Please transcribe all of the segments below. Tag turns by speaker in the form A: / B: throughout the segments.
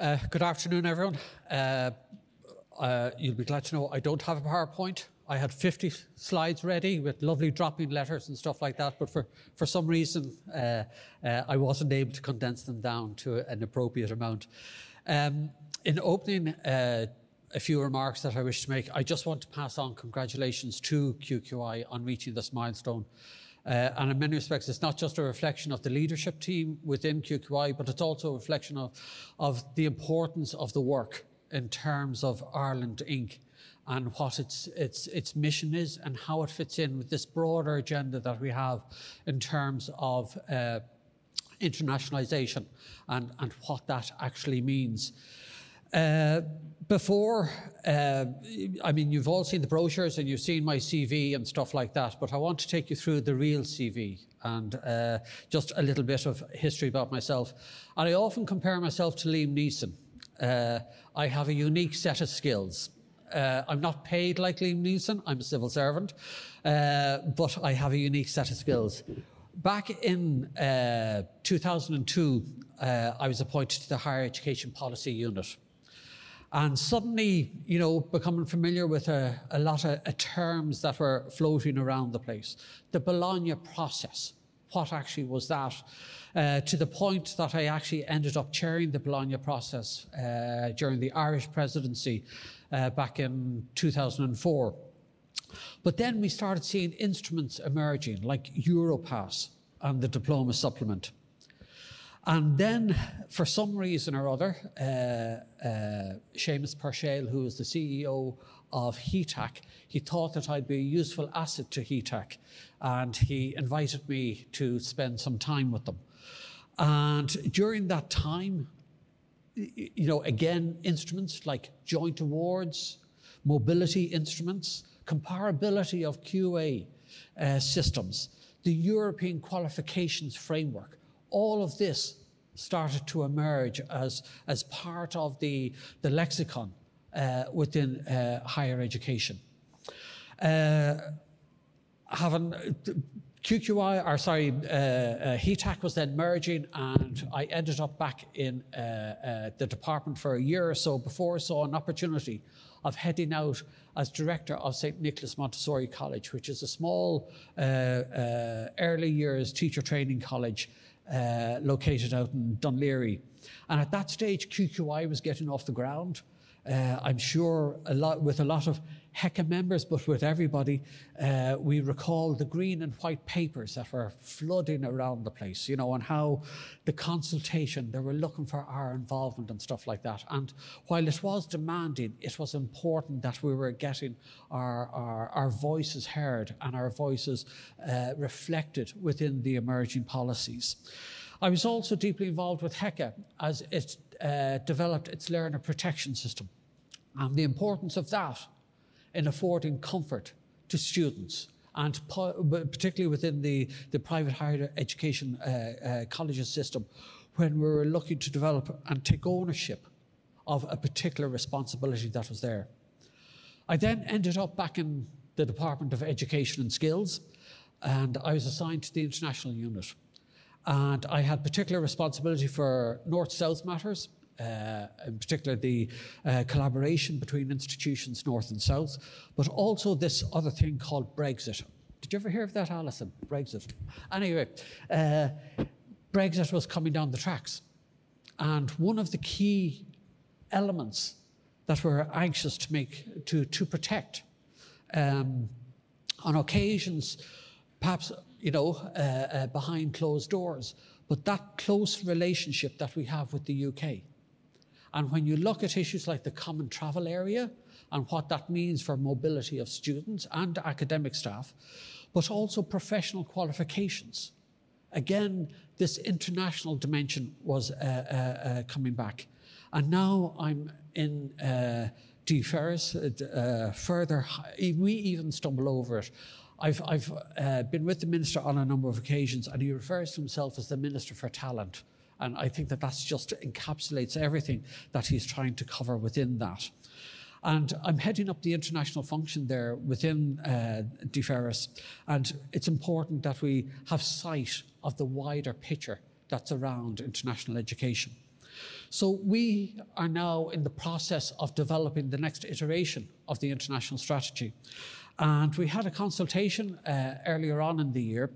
A: Uh, good afternoon, everyone. Uh, uh, you'll be glad to know I don't have a PowerPoint. I had 50 slides ready with lovely dropping letters and stuff like that, but for, for some reason uh, uh, I wasn't able to condense them down to an appropriate amount. Um, in opening, uh, a few remarks that I wish to make. I just want to pass on congratulations to QQI on reaching this milestone. Uh, and in many respects, it's not just a reflection of the leadership team within QQI, but it's also a reflection of, of the importance of the work in terms of Ireland Inc. and what its, its, its mission is and how it fits in with this broader agenda that we have in terms of uh, internationalisation and, and what that actually means. Uh, before, uh, I mean, you've all seen the brochures and you've seen my CV and stuff like that, but I want to take you through the real CV and uh, just a little bit of history about myself. And I often compare myself to Liam Neeson. Uh, I have a unique set of skills. Uh, I'm not paid like Liam Neeson, I'm a civil servant, but I have a unique set of skills. Back in 2002, I was appointed to the Higher Education Policy Unit. And suddenly, you know, becoming familiar with a, a lot of a terms that were floating around the place. The Bologna process, what actually was that? Uh, to the point that I actually ended up chairing the Bologna process uh, during the Irish presidency uh, back in 2004. But then we started seeing instruments emerging like Europass and the diploma supplement. And then, for some reason or other, uh, uh, Seamus Puirséil, who is the CEO of HETAC, he thought that I'd be a useful asset to HETAC, and he invited me to spend some time with them. And during that time, you know, again, instruments like joint awards, mobility instruments, comparability of QA uh, systems, the European qualifications framework, all of this started to emerge as, as part of the, the lexicon uh, within uh, higher education. Uh, having QQI, or sorry, uh, uh, HETAC was then merging, and I ended up back in uh, uh, the department for a year or so before I saw an opportunity of heading out as director of St. Nicholas Montessori College, which is a small uh, uh, early years teacher training college uh, located out in Laoghaire. And at that stage, QQI was getting off the ground. Uh, I'm sure a lot with a lot of HECA members, but with everybody, uh, we recall the green and white papers that were flooding around the place, you know, and how the consultation, they were looking for our involvement and stuff like that. And while it was demanding, it was important that we were getting our, our, our voices heard and our voices uh, reflected within the emerging policies. I was also deeply involved with HECA as it uh, developed its learner protection system and the importance of that in affording comfort to students and particularly within the, the private higher education uh, uh, colleges system when we were looking to develop and take ownership of a particular responsibility that was there. I then ended up back in the Department of Education and Skills and I was assigned to the international unit. And I had particular responsibility for North-South matters, uh, in particular the uh, collaboration between institutions north and south, but also this other thing called Brexit. Did you ever hear of that, Alison? Brexit. Anyway, uh, Brexit was coming down the tracks. And one of the key elements that we're anxious to make, to, to protect, um, on occasions, perhaps, you know, uh, uh, behind closed doors, but that close relationship that we have with the UK and when you look at issues like the common travel area and what that means for mobility of students and academic staff, but also professional qualifications. Again, this international dimension was uh, uh, uh, coming back. And now I'm in uh, DFHERIS, uh, further, we even stumble over it. I've, I've uh, been with the Minister on a number of occasions, and he refers to himself as the Minister for Talent. And I think that that's just encapsulates everything that he's trying to cover within that. And I'm heading up the international function there within uh, DFHERIS. And it's important that we have sight of the wider picture that's around international education. So we are now in the process of developing the next iteration of the international strategy. And we had a consultation uh, earlier on in the year,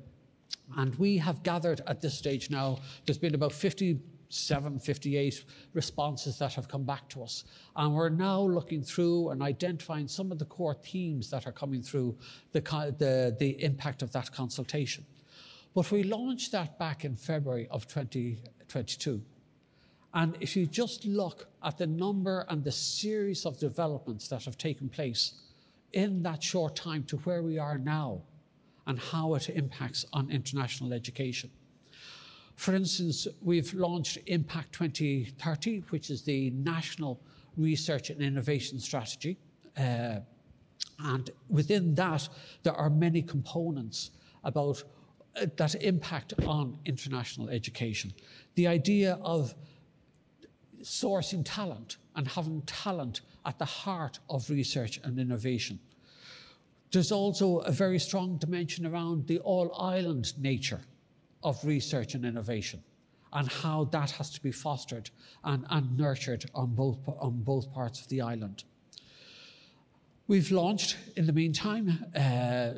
A: and we have gathered at this stage now, there's been about 57, 58 responses that have come back to us. And we're now looking through and identifying some of the core themes that are coming through the, the, the impact of that consultation. But we launched that back in February of 2022. And if you just look at the number and the series of developments that have taken place in that short time to where we are now and how it impacts on international education. For instance, we've launched Impact 2030, which is the national research and innovation strategy. Uh, and within that, there are many components about uh, that impact on international education. The idea of sourcing talent and having talent at the heart of research and innovation. There's also a very strong dimension around the all island nature of research and innovation and how that has to be fostered and, and nurtured on both, on both parts of the island. We've launched, in the meantime, uh, uh,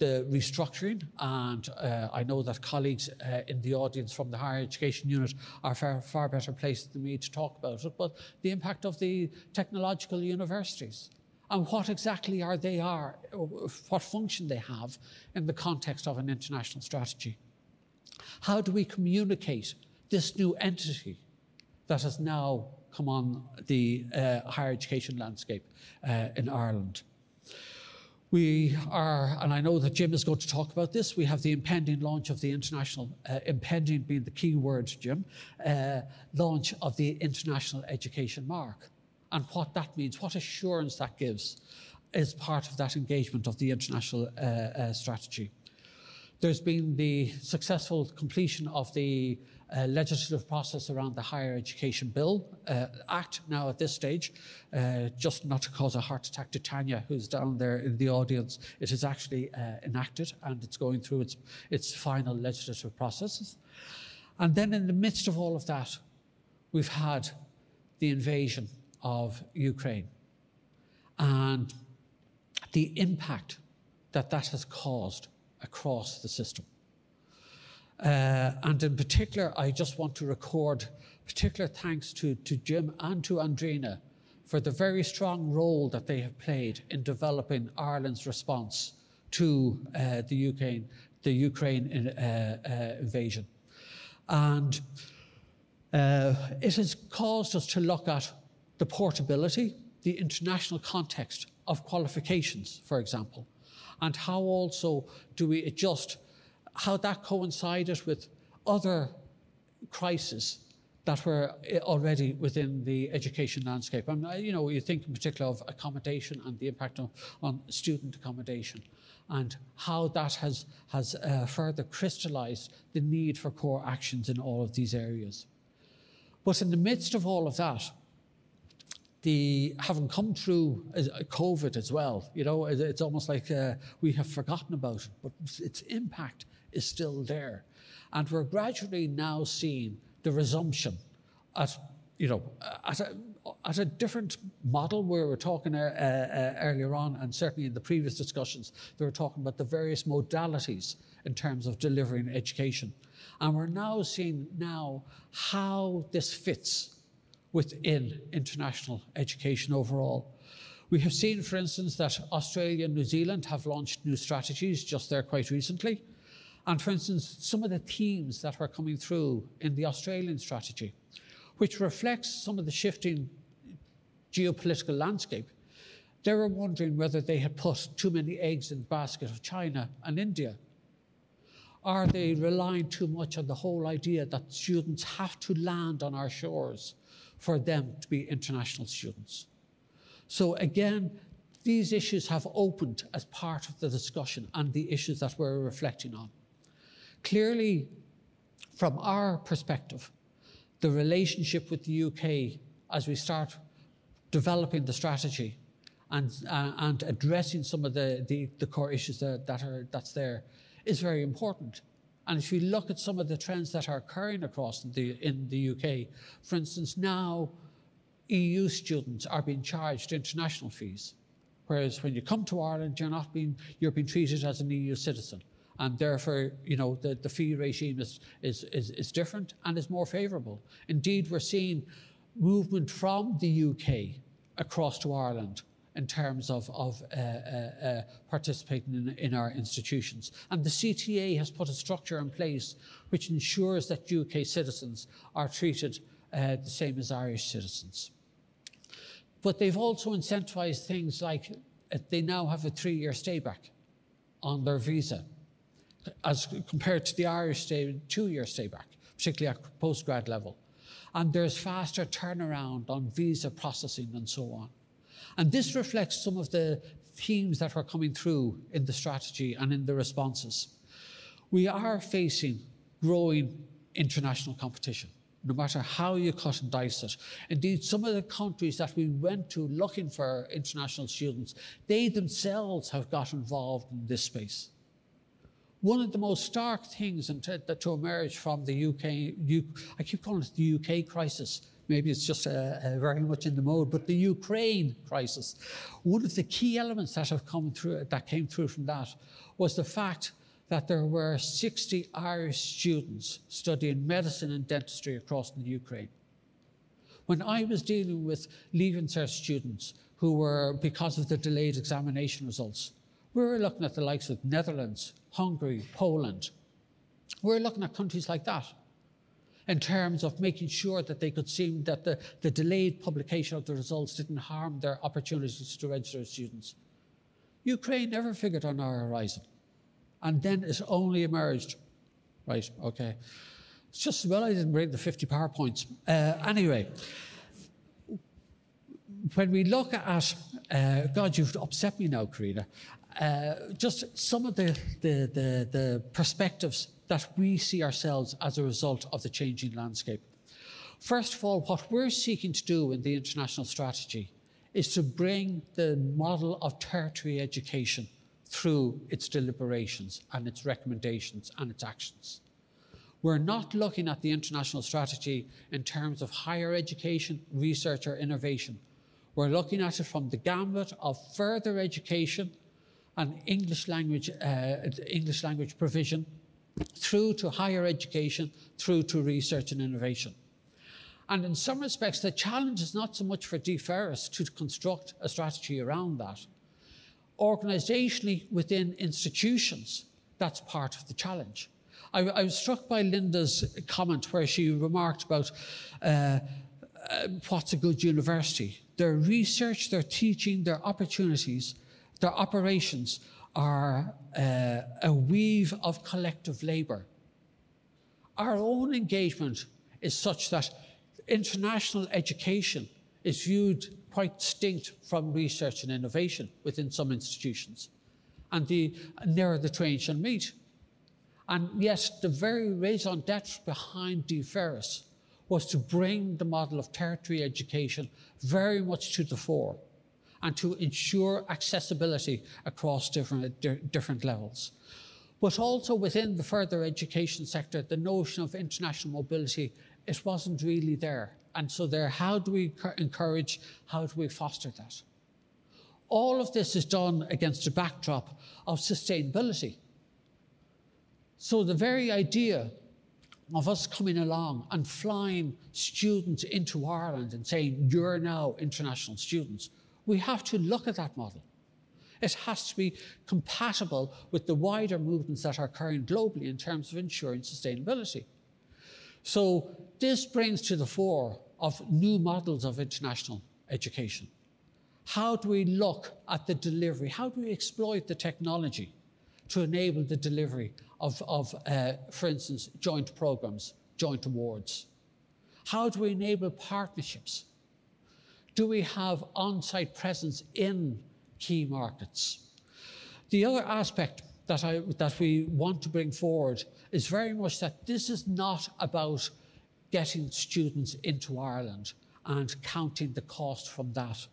A: the restructuring, and uh, I know that colleagues uh, in the audience from the higher education unit are far, far better placed than me to talk about it, but the impact of the technological universities and what exactly are they are, what function they have in the context of an international strategy. How do we communicate this new entity that has now come on the uh, higher education landscape uh, in Ireland? We are, and I know that Jim is going to talk about this, we have the impending launch of the international, uh, impending being the key word, Jim, uh, launch of the International Education Mark. And what that means, what assurance that gives, is part of that engagement of the international uh, uh strategy. There's been the successful completion of the uh, legislative process around the Higher Education Bill uh, Act now at this stage. Uh, just not to cause a heart attack to Tanya, who's down there in the audience, it is actually uh, enacted and it's going through its, its final legislative processes. And then in the midst of all of that, we've had the invasion of Ukraine and the impact that that has caused across the system. Uh, and in particular, I just want to record particular thanks to, to Jim and to Andrina for the very strong role that they have played in developing Ireland's response to uh, the Ukraine, the Ukraine in, uh, uh invasion. And uh, it has caused us to look at the portability, the international context of qualifications, for example, and how also do we adjust how that coincided with other crises that were eh, already within the education landscape. And, you know, you think in particular of accommodation and the impact on, on student accommodation and how that has, has uh, further crystallized the need for core actions in all of these areas. But in the midst of all of that, the having come through uh, COVID as well, you know, it's almost like uh, we have forgotten about it, but its impact is still there. And we're gradually now seeing the resumption at, you know, at a, at a different model where we were talking uh, uh, earlier on, and certainly in the previous discussions, they were talking about the various modalities in terms of delivering education. And we're now seeing now how this fits within international education overall. We have seen, for instance, that Australia and New Zealand have launched new strategies just there quite recently. And for instance, some of the themes that were coming through in the Australian strategy, which reflects some of the shifting geopolitical landscape, they were wondering whether they had put too many eggs in the basket of China and India. Are they relying too much on the whole idea that students have to land on our shores for them to be international students? So again, these issues have opened as part of the discussion and the issues that we're reflecting on. Clearly, from our perspective, the relationship with the UK as we start developing the strategy and, uh, and addressing some of the, the, the core issues that, that are, that's there is very important. And if you look at some of the trends that are occurring across the, in the UK, for instance, now EU students are being charged international fees. Whereas when you come to Ireland, you're not being, you're being treated as an EU citizen. And therefore, you know, the, the fee regime is, is, is, is different and is more favourable. Indeed, we're seeing movement from the UK across to Ireland in terms of, of uh, uh, uh, participating in, in our institutions. And the CTA has put a structure in place which ensures that UK citizens are treated uh, the same as Irish citizens. But they've also incentivised things like uh, they now have a three-year stay back on their visa, as compared to the Irish stay, two-year stay back, particularly at postgrad level. And there's faster turnaround on visa processing and so on. And this reflects some of the themes that are coming through in the strategy and in the responses. We are facing growing international competition, no matter how you cut and dice it. Indeed, some of the countries that we went to looking for international students, they themselves have got involved in this space. One of the most stark things to, to emerge from the UK, I keep calling it the UK crisis, maybe it's just uh, uh, very much in the mode, but the Ukraine crisis, one of the key elements that have come through, that came through from that was the fact that there were 60 Irish students studying medicine and dentistry across the Ukraine. When I was dealing with Leaving Cert students who were, because of the delayed examination results, we were looking at the likes of Netherlands, Hungary, Poland. We we're looking at countries like that in terms of making sure that they could see that the, the delayed publication of the results didn't harm their opportunities to register students. Ukraine never figured on our horizon. And then it only emerged. Right, okay. It's just, well, I didn't bring the 50 PowerPoints. Uh, anyway, when we look at, uh, God, you've upset me now, Karina, uh, just some of the, the, the, the perspectives that we see ourselves as a result of the changing landscape. First of all, what we're seeking to do in the international strategy is to bring the model of tertiary education through its deliberations and its recommendations and its actions. We're not looking at the international strategy in terms of higher education, research, or innovation. We're looking at it from the gambit of further education and English language, uh, English language provision through to higher education, through to research and innovation. And in some respects, the challenge is not so much for DFHERIS to construct a strategy around that. Organisationally, within institutions, that's part of the challenge. I, I, was struck by Linda's comment where she remarked about uh, uh, what's a good university. Their research, their teaching, their opportunities, their operations are uh, a weave of collective labour. Our own engagement is such that international education is viewed quite distinct from research and innovation within some institutions. And the nearer the train shall meet. And yes, the very raison d'etre behind DFHERIS was to bring the model of tertiary education very much to the fore and to ensure accessibility across different, di different levels. But also within the further education sector, the notion of international mobility, it wasn't really there. And so there, how do we encourage, how do we foster that? All of this is done against a backdrop of sustainability. So the very idea of us coming along and flying students into Ireland and saying, you're now international students, we have to look at that model. It has to be compatible with the wider movements that are occurring globally in terms of ensuring sustainability. So this brings to the fore of new models of international education. How do we look at the delivery? How do we exploit the technology to enable the delivery of, of uh, for instance, joint programs, joint awards? How do we enable partnerships? Do we have on-site presence in key markets? The other aspect that, I, that we want to bring forward is very much that this is not about getting students into Ireland and counting the cost from that.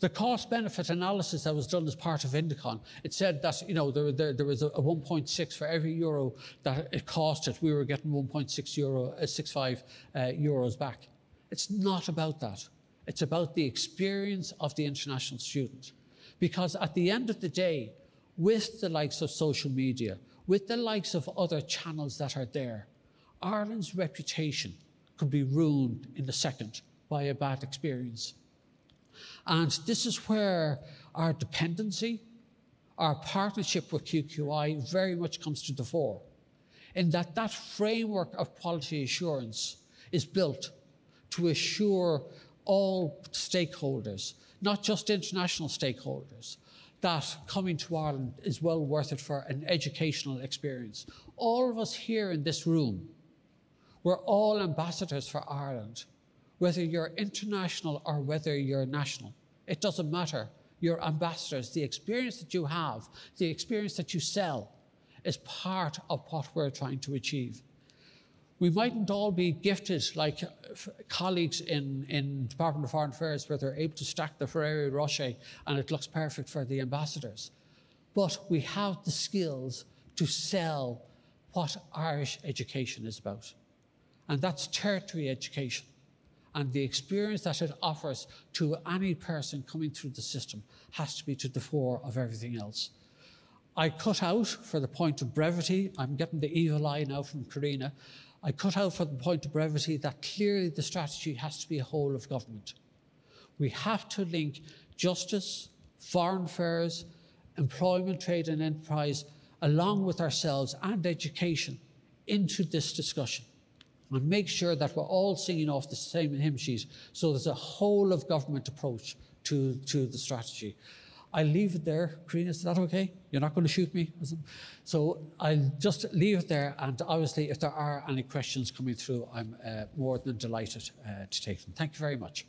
A: The cost benefit analysis that was done as part of Indecon, it said that you know there, there, there was a, a 1.6 for every euro that it cost costed, we were getting 1.6 euro, uh, 65 uh, euros back. It's not about that. It's about the experience of the international student. Because at the end of the day, with the likes of social media, with the likes of other channels that are there, Ireland's reputation could be ruined in a second by a bad experience. And this is where our dependency, our partnership with QQI very much comes to the fore, in that that framework of quality assurance is built to assure all stakeholders, not just international stakeholders, that coming to Ireland is well worth it for an educational experience. All of us here in this room, we're all ambassadors for Ireland, whether you're international or whether you're national. It doesn't matter. You're ambassadors. The experience that you have, the experience that you sell, is part of what we're trying to achieve. We mightn't all be gifted like uh, colleagues in, in Department of Foreign Affairs where they're able to stack the Ferrero Rocher and it looks perfect for the ambassadors. But we have the skills to sell what Irish education is about. And that's tertiary education and the experience that it offers to any person coming through the system has to be to the fore of everything else. I cut out for the point of brevity, I'm getting the evil eye now from Karina, I cut out for the point of brevity that clearly the strategy has to be a whole of government. We have to link justice, foreign affairs, employment, trade and enterprise, along with ourselves and education into this discussion and make sure that we're all singing off the same hymn sheet so there's a whole of government approach to, to the strategy. I'll leave it there. Karina, is that okay? You're not going to shoot me? So I'll just leave it there. And obviously, if there are any questions coming through, I'm uh, more than delighted uh, to take them. Thank you very much.